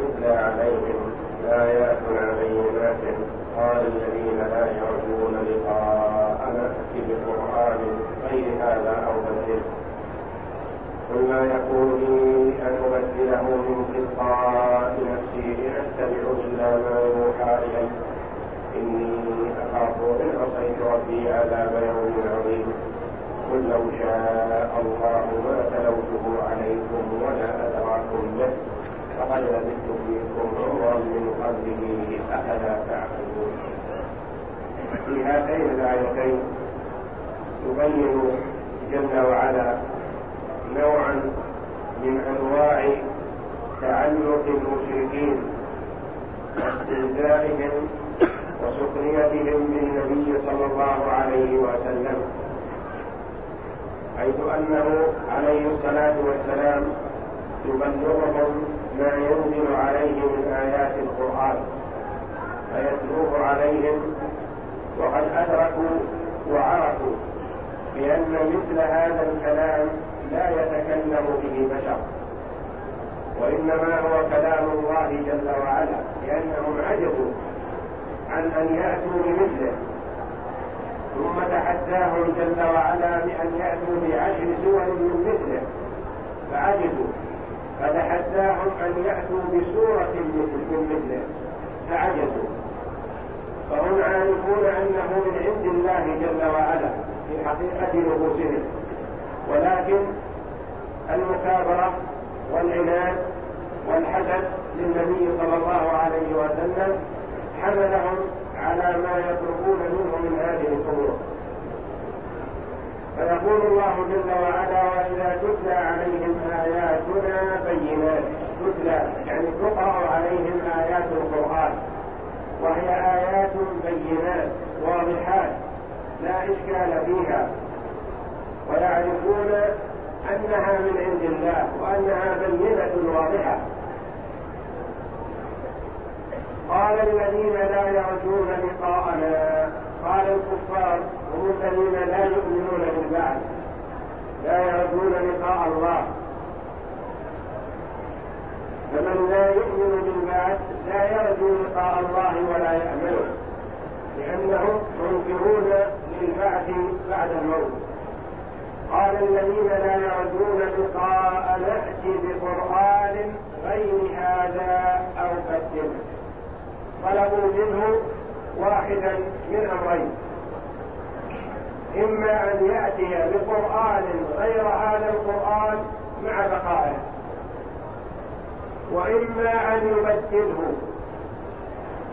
تتلى عليهم آياتنا بينات قال الذين لا يرجون لقاءنا ائت بقرآن غير هذا أو بدله. قل ما يكون لي أن أبدله من تلقاء نفسي إن أتبع إلا ما يوحى إلي. إني أخاف إن عصيت ربي عذاب يوم عظيم. قل لو شاء الله ما تلوته عليكم ولا أدراكم به. فقد لبثت فيكم عمرا من قبله أفلا تعقلون. في هاتين الآيتين يبين جل وعلا نوعا من أنواع تعلق المشركين واستهزائهم وسخريتهم بالنبي صلى الله عليه وسلم حيث أنه عليه الصلاة والسلام يبلغهم ما ينزل عليه من ايات القرآن فيتلوه عليهم وقد أدركوا وعرفوا بأن مثل هذا الكلام لا يتكلم به بشر وإنما هو كلام الله جل وعلا لأنهم عجزوا عن أن يأتوا بمثله ثم تحداهم جل وعلا بأن يأتوا بعشر سور من مثله فعجزوا فتحداهم أن يأتوا بسورة من مثله فعجزوا فهم عارفون أنه من عند الله جل وعلا في حقيقة نفوسهم ولكن المكابرة والعناد والحسد للنبي صلى الله عليه وسلم حملهم على ما يطلبون منه من هذه الأمور فيقول الله جل وعلا واذا تتلى عليهم آياتنا بينات. تتلى يعني تقرأ عليهم آيات القرآن. وهي آيات بينات واضحات لا إشكال فيها. ويعرفون أنها من عند الله وأنها بينة واضحة. قال الذين لا يرجون لقاءنا قال الكفار هم الذين لا يؤمنون بالبعث لا يرجون لقاء الله. فمن لا يؤمن بالبعث لا يرجو لقاء الله ولا يأمنه لأنهم منكرون للبعث بعد الموت. قال الذين لا يرجون لقاء نأتي بقرآن غير هذا أو بدله. طلبوا منه واحدا من أمرين. إما أن يأتي بقرآن غير هذا القرآن مع بقائه. وإما أن يبدله.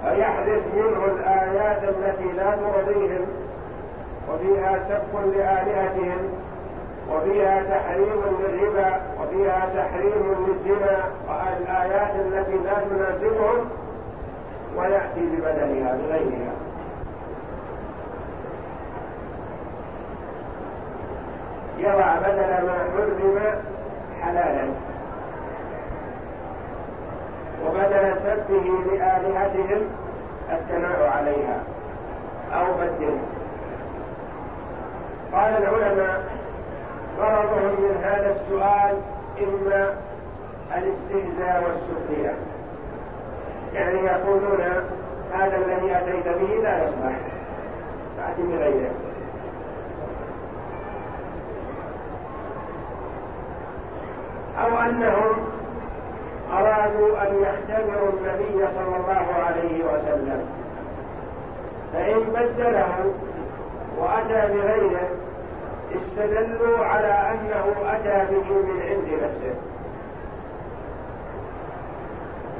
فيحذف منه الآيات التي لا ترضيهم وفيها سب لآلهتهم وفيها تحريم للربا وفيها تحريم للزنا والآيات التي لا تناسبهم ويأتي ببدلها بغيرها. يضع بدل ما حرم حلالا. وبدل سبه لآلهتهم الثناء عليها. أو بدله قال العلماء غرضهم من هذا السؤال إما الاستهزاء والسخرية. يعني يقولون هذا الذي أتيت به لا يصلح فأتي بغيره أو أنهم أرادوا أن يختبروا النبي صلى الله عليه وسلم. فإن بدله وأتى بغيره استدلوا على أنه أتى به من عند نفسه.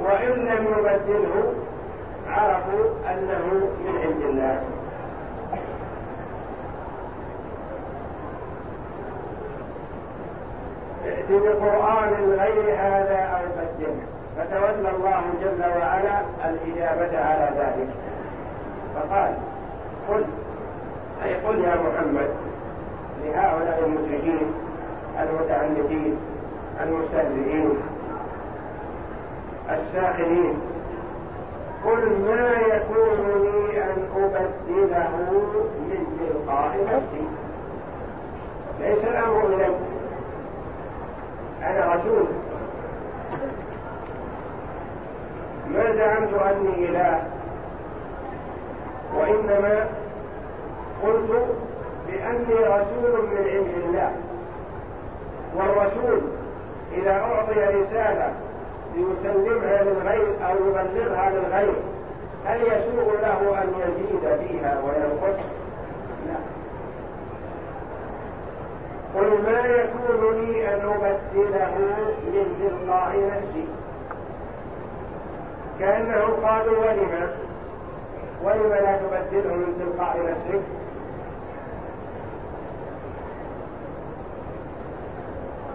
وإن لم يبدله عرفوا أنه من عند الله. ائت بقرآن غير هذا أو بدله فتولى الله جل وعلا الإجابة على ذلك. فقال قل أي قل يا محمد لهؤلاء المشركين المتعنتين المستهزئين الساخرين قل ما يكون لي أن أبدله من تلقاء نفسي. ليس الأمر الي أني إله وإنما قلت بأني رسول من عند الله. والرسول إذا أعطي رسالة ليسلمها للغير أو يبلغها للغير هل يسوغ له أن يزيد فيها وينقص؟ لا. قل ما يكون لي أن أبدله من تلقاء نفسي. كأنهم قالوا ولم؟ ولم لا تبدله من تلقاء نفسك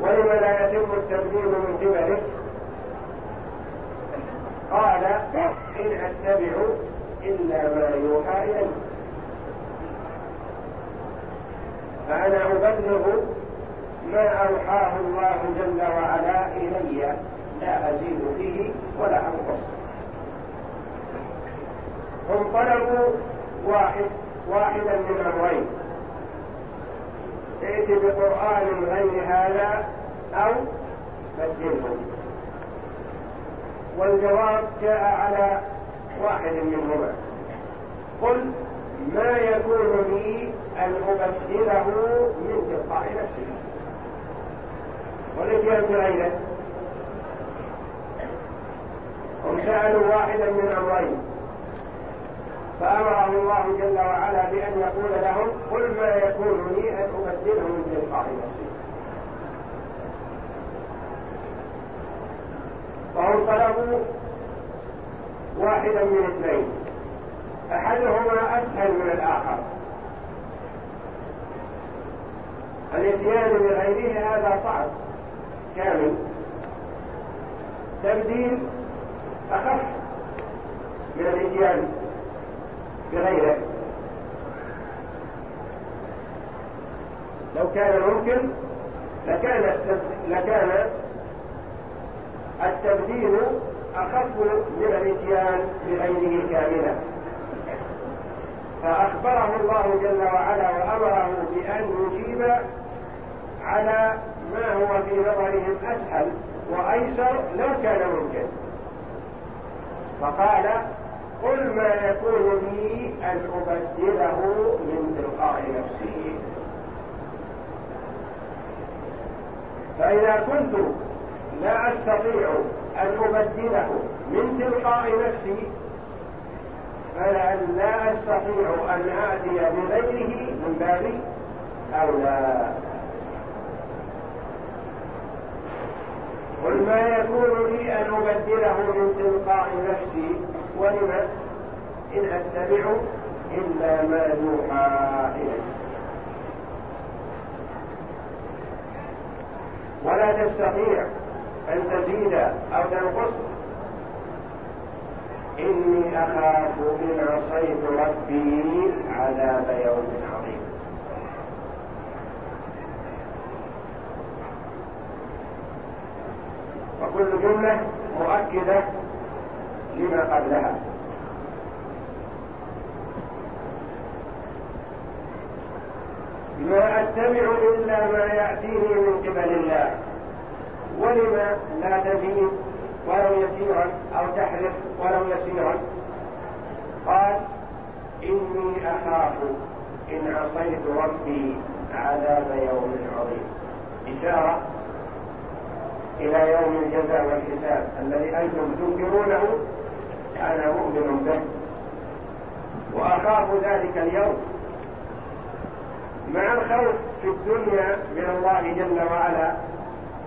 ولم لا يتم التبديل من قبلك قال إن أتبع إلا ما يوحى إلي. فأنا أبلغ ما أوحاه الله جل وعلا إلي. لا أزيد فيه ولا أنقص. هم طلبوا واحد واحدا من أمرين ائت بقرآن غير هذا أو بدله والجواب جاء على واحد منهما. قل ما يكون لي أن أبدله من تلقاء نفسي. والاتيان بغيره هم سألوا واحدا من أمرين فأمره الله جل وعلا بأن يقول لهم قل ما يكون لي أن أبدله من تلقاء نفسي فهم طلبوا واحدا من اثنين. أحدهما أسهل من الآخر. الاتيان بغيره هذا صعب كامل. تبديل أخف من الاتيان. بغيره. لو كان ممكن لكان لكان التبديل أخف من الإتيان بغيره كاملا. فأخبره الله جل وعلا وأمره بأن يجيب على ما هو في نظرهم أسهل وأيسر لو كان ممكن. فقال قل ما يكون لي أن أبدله من تلقاء نفسي فإذا كنت لا أستطيع أن أبدله من تلقاء نفسي فلأن لا أستطيع أن آتي بغيره من باب أولى قل ما يكون لي أن أبدله من تلقاء نفسي ولم إن أتبع إلا ما يوحى إلي ولا تستطيع أن تزيد أو تنقص. إني أخاف إن عصيت ربي عذاب يوم عظيم. وكل جملة مؤكدة لما قبلها. ما أتبع إلا ما يأتيني من قبل الله. ولم لا تزيد ولو يسيرا أو تحلف ولو يسيرا قال إني أخاف إن عصيت ربي عذاب يوم عظيم. إشارة إلى يوم الجزاء والحساب الذي أنتم تنكرونه أنا مؤمن به وأخاف ذلك اليوم. مع الخوف في الدنيا من الله جل وعلا؟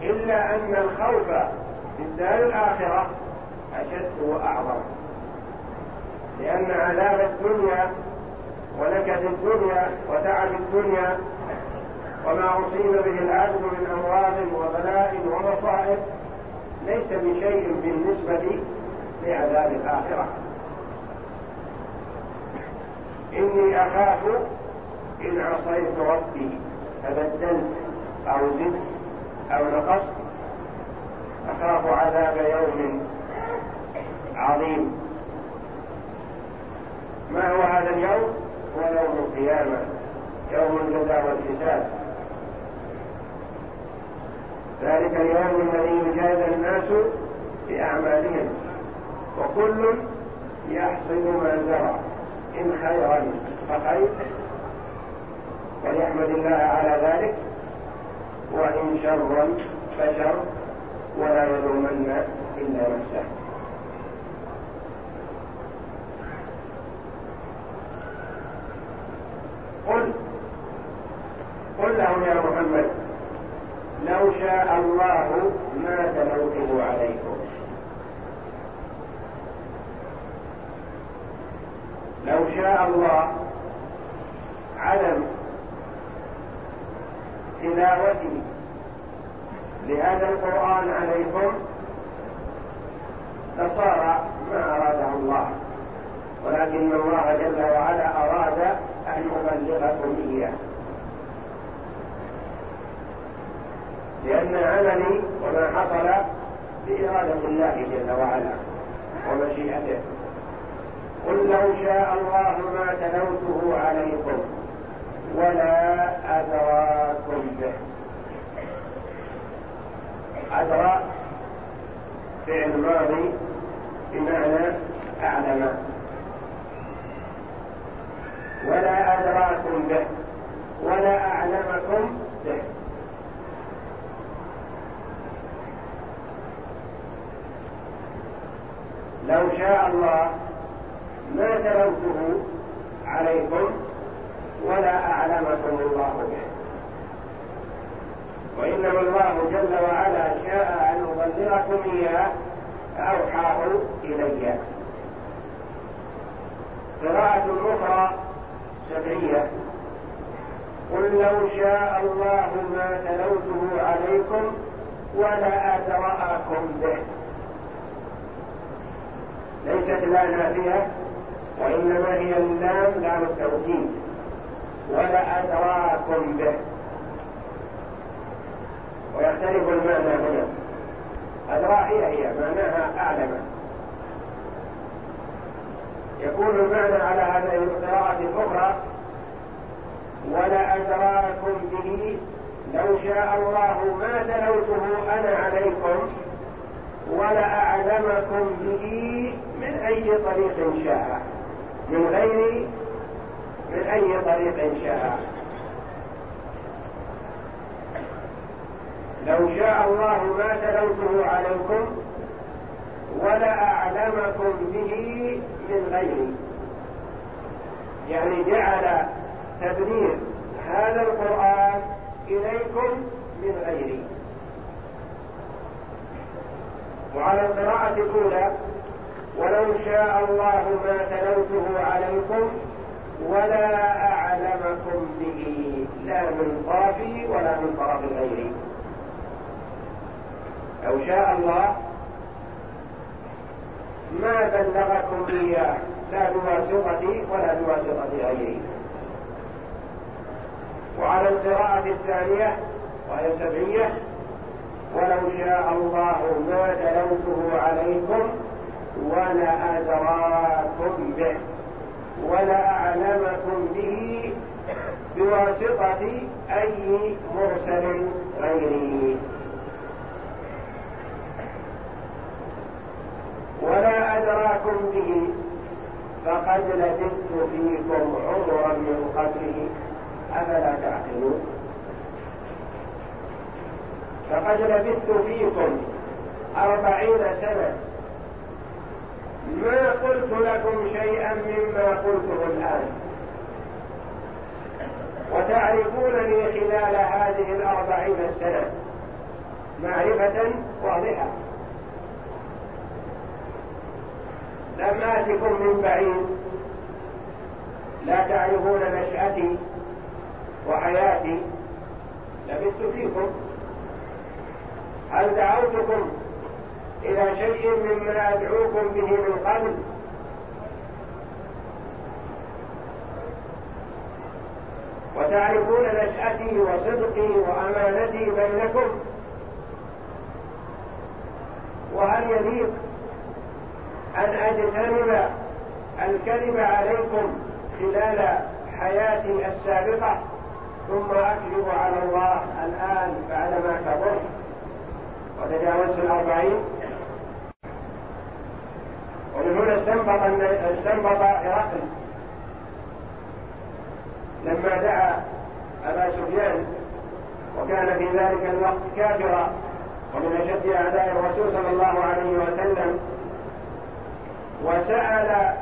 إلا أن الخوف في الدار الآخرة أشد وأعظم. لأن عذاب الدنيا ونكد الدنيا وتعب الدنيا وما أصيب به العبد من أمراض وبلاء ومصائب ليس بشيء بالنسبة لعذاب الآخرة. إني أخاف إن عصيت ربي فبدلت أو زدت أو نقصت. أخاف عذاب يوم عظيم. ما هو هذا اليوم؟ هو يوم القيامة يوم الجزاء والحساب. ذلك اليوم الذي يجازى الناس بأعمالهم. وكل يحصل ما زرع إن خيرا فخير وليحمد الله على ذلك. وإن شرا فشر ولا يلومن إلا نفسه قل قل لهم يا محمد لو شاء الله ما تلوته عليكم لو شاء الله عدم تلاوتي لهذا القرآن عليكم لصار ما أراده الله. ولكن الله جل وعلا أراد أن أبلغكم إياه. لأن عملي وما حصل بإرادة الله جل وعلا ومشيئته. قل لو شاء الله ما تلوته عليكم. ولا أدراكم به. أدرى فعل ماضي بمعنى أعلم. ولا أدراكم به. ولا أعلمكم به. لو شاء الله ما تلوته عليكم ولا أعلمكم الله به وإنما الله جل وعلا شاء أن أبلغكم إياه فأوحاه إلي. قراءة أخرى سبعية. قل لو شاء الله ما تلوته عليكم ولا أدرأكم به. ليست لا نافية وإنما هي اللام لام التوكيد ولا أدراكم به. ويختلف المعنى هنا. أدرى هي معناها أعلم. يكون المعنى على هذه القراءة الأخرى ولا أدراكم به لو شاء الله ما تلوته أنا عليكم ولا أعلمكم به من أي طريق شاء. من غير من أي طريق شاء. لو شاء الله ما تلوته عليكم ولا أعلمكم به من غيري يعني جعل تبليغ هذا القرآن إليكم من غيري وعلى القراءة الأولى ولو شاء الله ما تلوته عليكم ولا أعلمكم به لا من طرفي ولا من طرف غيري. لو شاء الله ما بلغكم إياه لا بواسطتي ولا بواسطة غيري وعلى القراءة الثانية وهي سبعية ولو شاء الله ما تلوته عليكم ولا أدراكم به ولا أعلمكم به بواسطة أي مرسل غيري أدراكم به فقد لبثت فيكم عمرا من قبله أفلا تعقلون؟ فقد لبثت فيكم أربعين سنة ما قلت لكم شيئا مما قلته الآن؟ وتعرفونني خلال هذه الأربعين سنة معرفة واضحة. لم آتكم من بعيد. لا تعرفون نشأتي وحياتي. لبثت فيكم. هل دعوتكم إلى شيء مما أدعوكم به من قبل؟ وتعرفون نشأتي وصدقي وأمانتي بينكم؟ وهل يليق أن أجتنب الكذب عليكم خلال حياتي السابقة ثم أكذب على الله الآن بعدما كبرت. وتجاوزت الأربعين. هنا استنبط استنبط هرقل. لما دعا أبا سفيان وكان في ذلك الوقت كافرا ومن أشد أعداء الرسول صلى الله عليه وسلم وسأل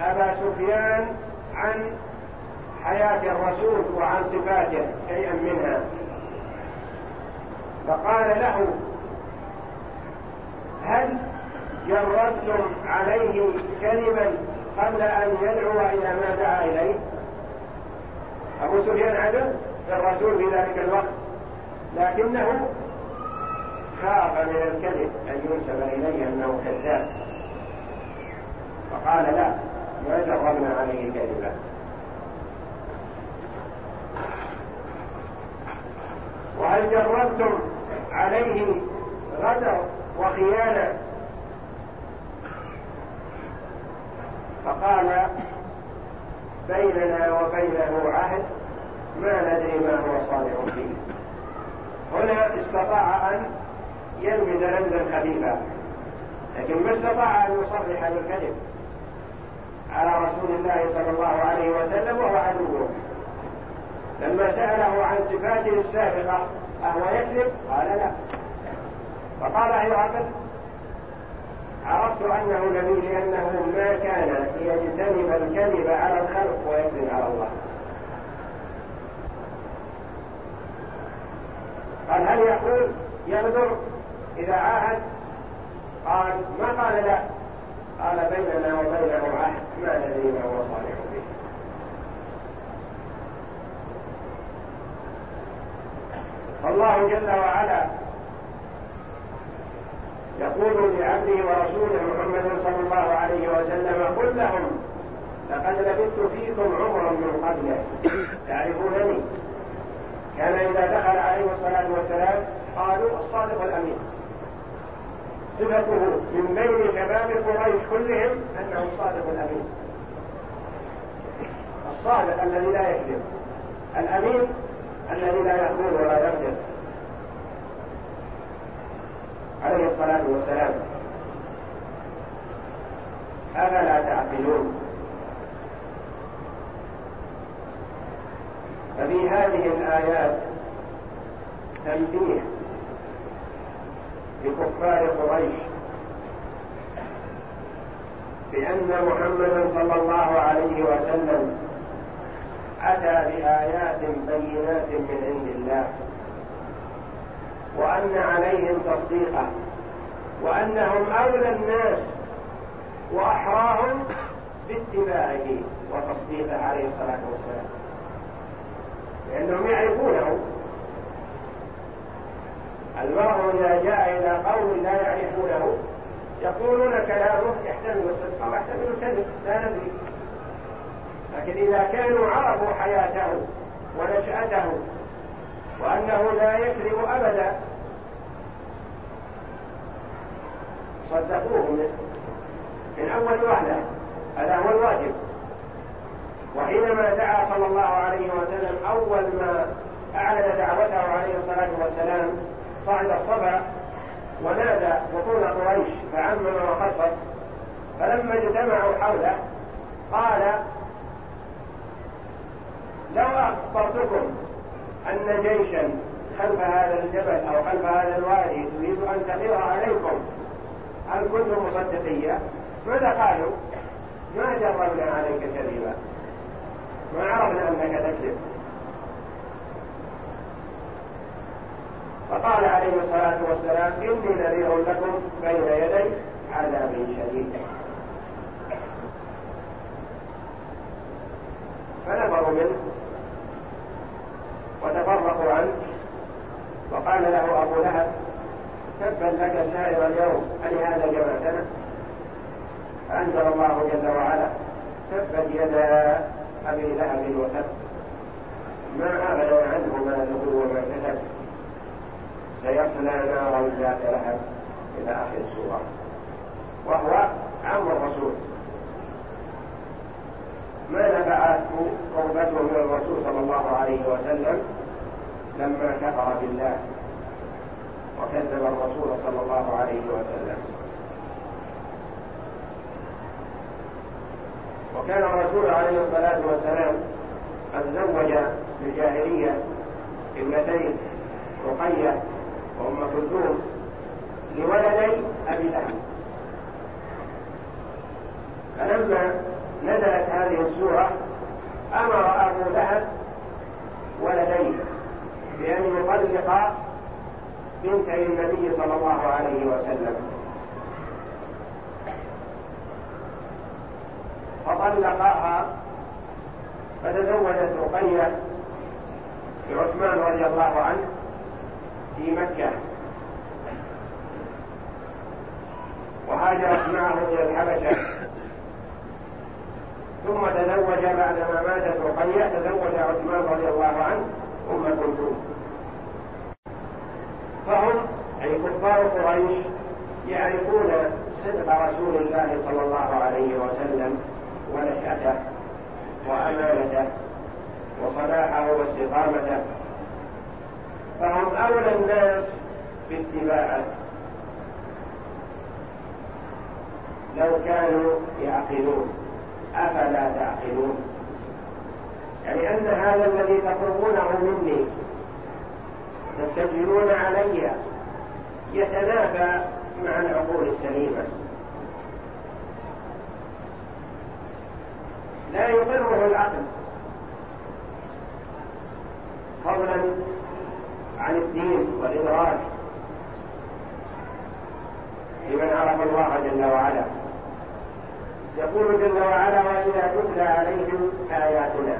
أبا سفيان عن حياة الرسول وعن صفاته شيئا منها. فقال له هل جربتم عليه كلما قبل أن يدعو إلى ما دعا إليه؟ أبو سفيان عدو للرسول في ذلك الوقت لكنه خاف من الكذب أن ينسب إليه أنه كذاب. فقال لا ما جربنا عليه كذبا وهل جربتم عليه غدر وخيانة؟ فقال بيننا وبينه عهد ما ندري ما هو صالح فيه. هنا استطاع أن يلمد لمزا خفيفا لكن ما استطاع أن يصرح بالكذب. على رسول الله صلى الله عليه وسلم وهو عدوه لما سأله عن صفاته السابقة أهو يكذب؟ قال لا. فقال هرقل عرفت أنه نبي لأنه ما كان ليجتنب الكذب على الخلق ويكذب على الله. قال هل يقول يغدر إذا عاهد قال ما قال لا. قال بيننا وبينه عهد ما ندري ما هو صالح به؟ فالله جل وعلا يقول لعبده ورسوله محمد صلى الله عليه وسلم قل لهم لقد لبثت فيكم عمرا من قبله. تعرفونني؟ كان إذا دخل عليه الصلاة والسلام قالوا الصادق الأمين. صفته من بين شباب قريش كلهم أنه الصادق الأمين. الصادق الذي لا يكذب. الأمين الذي لا يقول ولا يكذب عليه الصلاة والسلام. أفلا تعقلون. ففي هذه الآيات تنبيه لكفار قريش. بأن محمدا صلى الله عليه وسلم أتى بآيات بينات من عند الله وأن عليهم تصديقه وأنهم أولى الناس وأحراهم باتباعه وتصديقه عليه الصلاة والسلام. لأنهم يعرفونه المرء إذا جاء إلى قوم لا يعرفونه يقولون كلامه يحتمل الصدق ويحتمل الكذب لا ندري. لكن إذا كانوا عرفوا حياته ونشأته وأنه لا يكذب أبدا صدقوه من أول وهلة. هذا هو الواجب. وحينما دعا صلى الله عليه وسلم أول ما أعلن دعوته عليه الصلاة والسلام صعد الصبا ونادى بطون قريش فعمم وخصص فلما اجتمعوا حوله قال لو أخبرتكم أن جيشا خلف هذا الجبل أو خلف هذا الوادي تريد أن تغير عليكم هل كنتم مصدقية ماذا قالوا؟ ما جربنا عليك كذبا ما عرفنا أنك تكذب. فقال عليه الصلاة والسلام إني نذير لكم بين يدي عذاب شديد. فنفروا منه وتفرقوا عنه وقال له أبو لهب تبا لك سائر اليوم ألهذا جمعتنا فأنزل الله جل وعلا تبت يدا أبي لهب وتب ما أغنى عنه ماله وما كسب. سيصلى نارا ذات لهب إلى آخر السورة وهو عم الرسول. ما نفعته قربته من الرسول صلى الله عليه وسلم لما كفر بالله وكذب الرسول صلى الله عليه وسلم؟ كان الرسول عليه الصلاة والسلام قد زوج في الجاهلية ابنتين رقية وأم كلثوم لولدي أبي لهب. فلما نزلت هذه السورة أمر أبو لهب ولديه بأن يطلق بنتي النبي صلى الله عليه وسلم. فطلقاها فتزوجت رقية بعثمان رضي الله عنه. في مكة. وهاجرت معه إلى الحبشة. ثم تزوج بعدما ماتت رقية تزوج عثمان رضي الله عنه أم كلثوم. فهم أي كفار قريش يعرفون صدق رسول الله صلى الله عليه وسلم ونشأته وأمانته وصلاحه واستقامته. فهم أولى الناس باتباعه لو كانوا يعقلون. أفلا تعقلون؟ يعني أن هذا الذي تطلبونه مني تستجيبون علي يتنافى مع العقول السليمة. لا يقره العقل. فضلا عن الدين والإدراك لمن عرف الله جل وعلا. يقول جل وعلا وإذا تتلى عليهم آياتنا.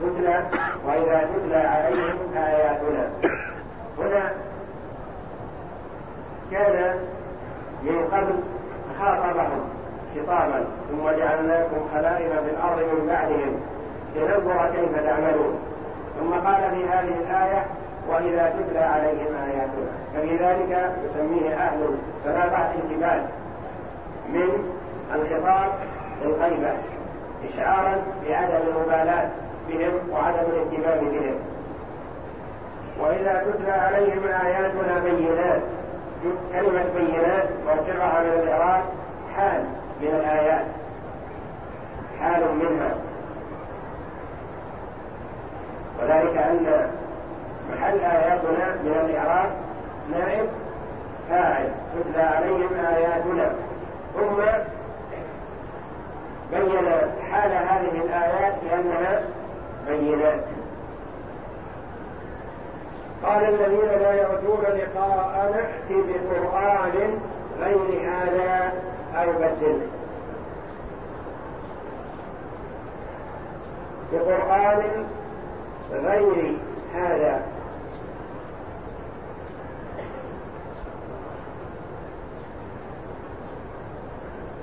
تتلى وإذا تتلى عليهم آياتنا. هنا كان من قبل خاطبهم خطابا ثم جعلناكم خلائف في الأرض من بعدهم لننظر كيف تعملون. ثم قال في هذه الآية وإذا تتلى عليهم آياتنا. فلذلك يسميه أهل ثلاثة الجبال من الخطاب الغيبة إشعارا بعدم المبالاة بهم وعدم الاهتمام بهم. وإذا تتلى عليهم آياتنا بينات كلمة بينات موقعها من الإعراب حال من الآيات حال منها. وذلك أن محل آياتنا من الإعراب نائب فاعل تتلى عليهم آياتنا. ثم بين حال هذه الآيات بأنها بينات. قال الذين لا يرجون لقاء نأتي بقرآن غير هذا أو بدله بقرآن غير هذا.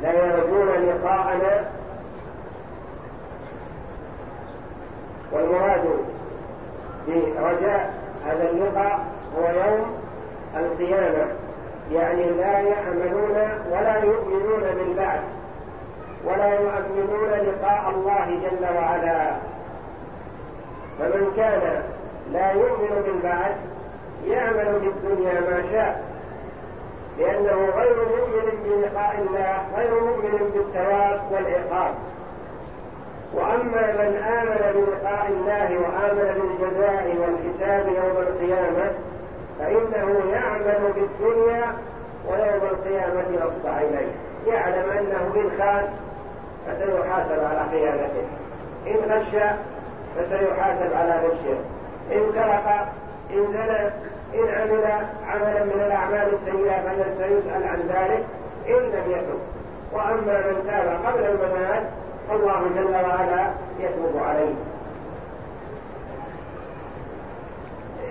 لا يرجون لقاءنا. والمراد برجاء هذا اللقاء هو يوم القيامة. يعني لا يأمنون ولا يؤمنون بالبعث ولا يؤمنون لقاء الله جل وعلا. فمن كان لا يؤمن بالبعث يعمل في الدنيا ما شاء لأنه غير مؤمن بلقاء الله غير مؤمن بالثواب والعقاب. وأما من آمن بلقاء الله وآمن بالجزاء والحساب يوم القيامة فإنه يعمل في الدنيا ويوم القيامة يصبح إليه. يعلم أنه إن خان فسيحاسب على خيانته إن غش فسيحاسب على غشه إن سرق إن زنى إن عمل عملا من الأعمال السيئة فسيسأل عن ذلك إن لم يتب. وأما من تاب قبل الممات فالله جل وعلا يتوب عليه.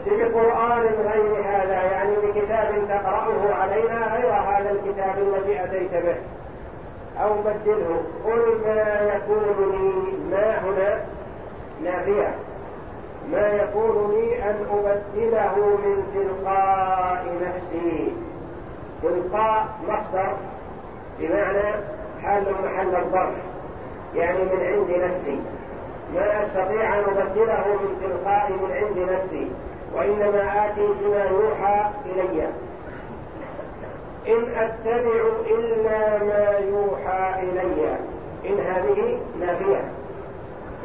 بقرآن غير هذا يعني بكتاب تقرأه علينا غير هذا الكتاب الذي أتيت به. أو بدله. قل ما يكون لي ما هنا؟ نافية ما يكون لي أن أبدله من تلقاء نفسي. تلقاء مصدر بمعنى حال محل الظرف. يعني من عند نفسي. ما أستطيع أن أبدله من تلقاء من عند نفسي وإنما آتي بما يوحى إلي. إن أتبع إلا ما يوحى إلي. إن هذه نافية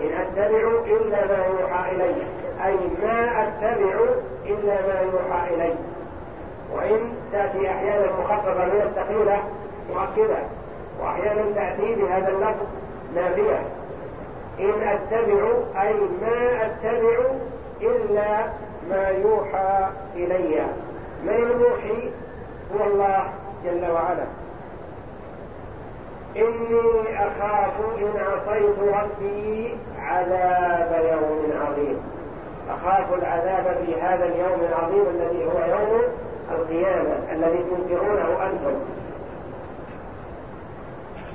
إن أتبع إلا ما يوحى إلي. أي ما أتبع إلا ما يوحى إلي. وإن تأتي أحيانا مخففة من الثقيلة مؤكدة. وأحيانا تأتي بهذا اللفظ نافية. إن أتبع أي ما أتبع إلا ما يوحى إلي. من الموحي هو الله جل وعلا. إني أخاف إن عصيت ربي عذاب يوم عظيم. أخاف العذاب في هذا اليوم العظيم الذي هو يوم القيامة الذي تنكرونه أنتم.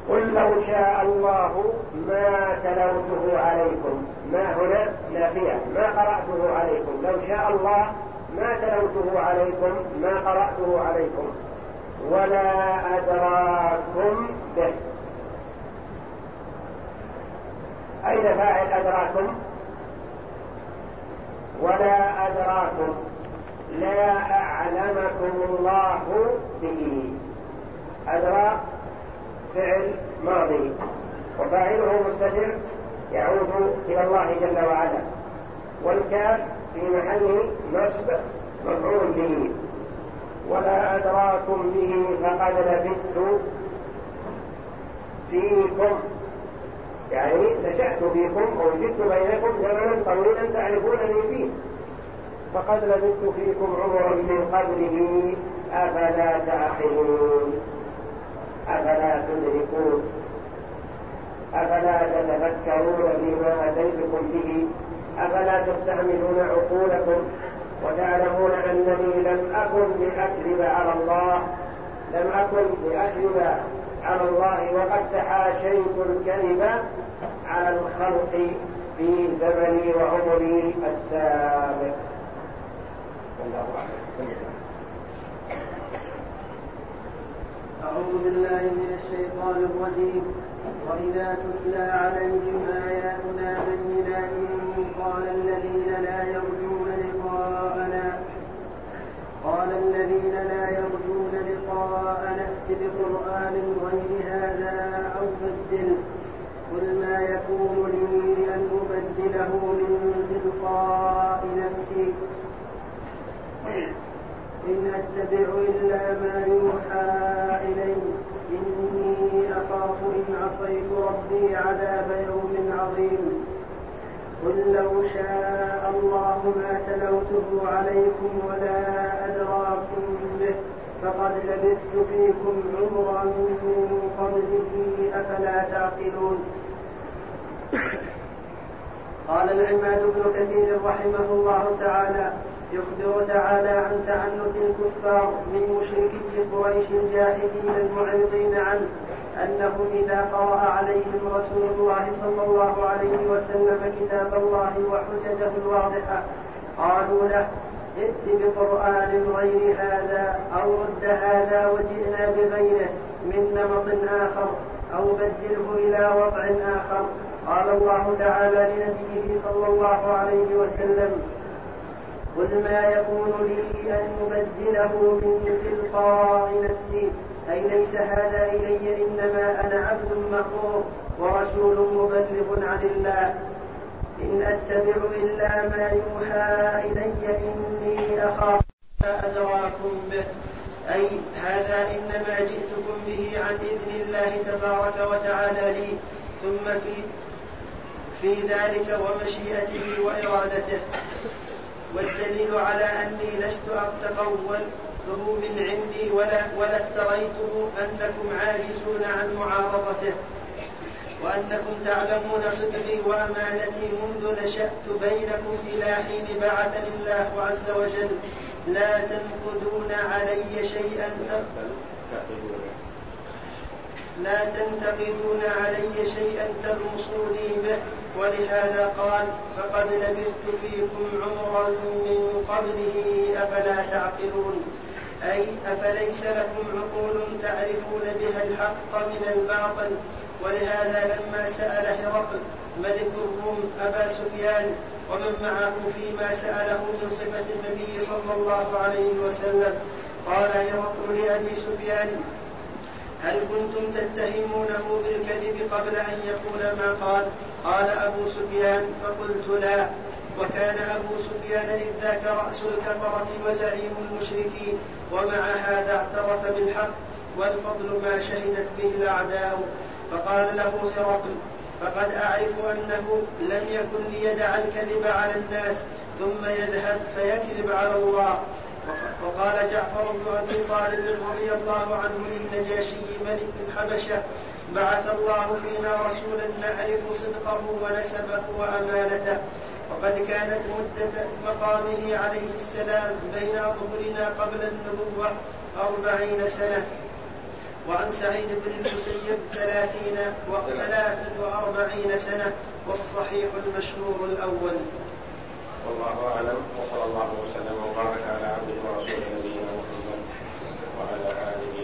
قل لو شاء الله ما تلوته عليكم. ما هنا؟ نافية ما قرأته عليكم. لو شاء الله ما تلوته عليكم ما قرأته عليكم. ولا أدراكم به. أين فاعل أدراكم؟ ولا أدراكم. لا أعلمكم الله به. أدراك فعل ماضي. وفاعله مستتر يعود إلى الله جل وعلا. والكاف في محل نصب مفعول به. ولا أدراكم به فقد لبثت فيكم. يعني نشأت فيكم أو وجدت بينكم زمنا طويلا تعرفونني فيه. فقد لبثت فيكم عمرا من قبله. أفلا تعقلون؟ أفلا تدركون؟ أفلا تتفكرون بما أتيتكم به؟ أفلا تستعملون عقولكم وتعلمون أنني لم أكن لأكذب على الله؟ لم أكن لأكذب على الله وقد تحاشيت الكذب على الخلق في زمني وعمري السابق. الله أعوذ بالله من الشيطان الرجيم. وإذا تتلى عليهم آياتنا بينات قال الذين لا يرجون لقاءنا قال الذين لا يرجون لقاءنا ائت بقرآن غير هذا أو بدله. قل ما يكون لي أن أبدله من تلقاء نفسي. إن أتبع إلا ما يوحى إلي. إني أخاف إن عصيت ربي عذاب يوم عظيم. قل لو شاء الله ما تلوته عليكم ولا أدراكم فقد لبثت فيكم عمرا من قبله أفلا تعقلون. قال العماد بن كثير رحمه الله تعالى يخبر تعالى عن تعنت الكفار من مشركي قريش الجاهلين المعرضين عنه أنهم إذا قرأ عليهم رسول الله صلى الله عليه وسلم كتاب الله وحججه الواضحة قالوا له ائت بقرآن غير هذا أو رد هذا وجئنا بغيره من نمط آخر أو بدله إلى وضع آخر. قال الله تعالى لنبيه صلى الله عليه وسلم قل ما يكون لي أن أبدله من تلقاء نفسي أي ليس هذا إلي إنما أنا عبد مأمور ورسول مبلغ عن الله. إن أتبع إلا ما يوحى إلي إني أخاف ما أدراكم به. أي هذا إنما جئتكم به عن إذن الله تبارك وتعالى لي. ثم في في ذلك ومشيئته وإرادته. والدليل على أني لست أتقول من عندي ولا ولا افتريته أنكم عاجزون عن معارضته. وأنكم تعلمون صدقي وأمانتي منذ نشأت بينكم إلى حين بعثني الله عز وجل. لا تنقذون علي شيئا. لا تنتقدون علي شيئا ترمصوني به. ولهذا قال فقد لبثت فيكم عمرا من قبله أفلا تعقلون؟ أي أفليس لكم عقول تعرفون بها الحق من الباطل؟ ولهذا لما سأل هرقل ملك الروم أبا سفيان ومن معه فيما سأله من صفة النبي صلى الله عليه وسلم قال هرقل لأبي سفيان هل كنتم تتهمونه بالكذب قبل أن يقول ما قال؟ قال أبو سفيان فقلت لا. وكان أبو سفيان إذ ذاك رأس الكفرة وزعيم المشركين ومع هذا اعترف بالحق والفضل ما شهدت به الأعداء. فقال له هرقل فقد أعرف أنه لم يكن ليدع الكذب على الناس ثم يذهب فيكذب على الله. وقال جعفر بن أبي طالب رضي الله عنه للنجاشي ملك الحبشة بعث الله فينا رسولا نعرف صدقه ونسبه وأمانته. وقد كانت مدة مقامه عليه السلام بين أظهرنا قبل النبوة أربعين سنة. وعن سعيد بن المسيب ثلاثين وثلاث وأربعين سنة والصحيح المشهور الأول. والله أعلم وصلى الله وسلم وبارك على عبده ورسوله نبينا محمد وعلى آله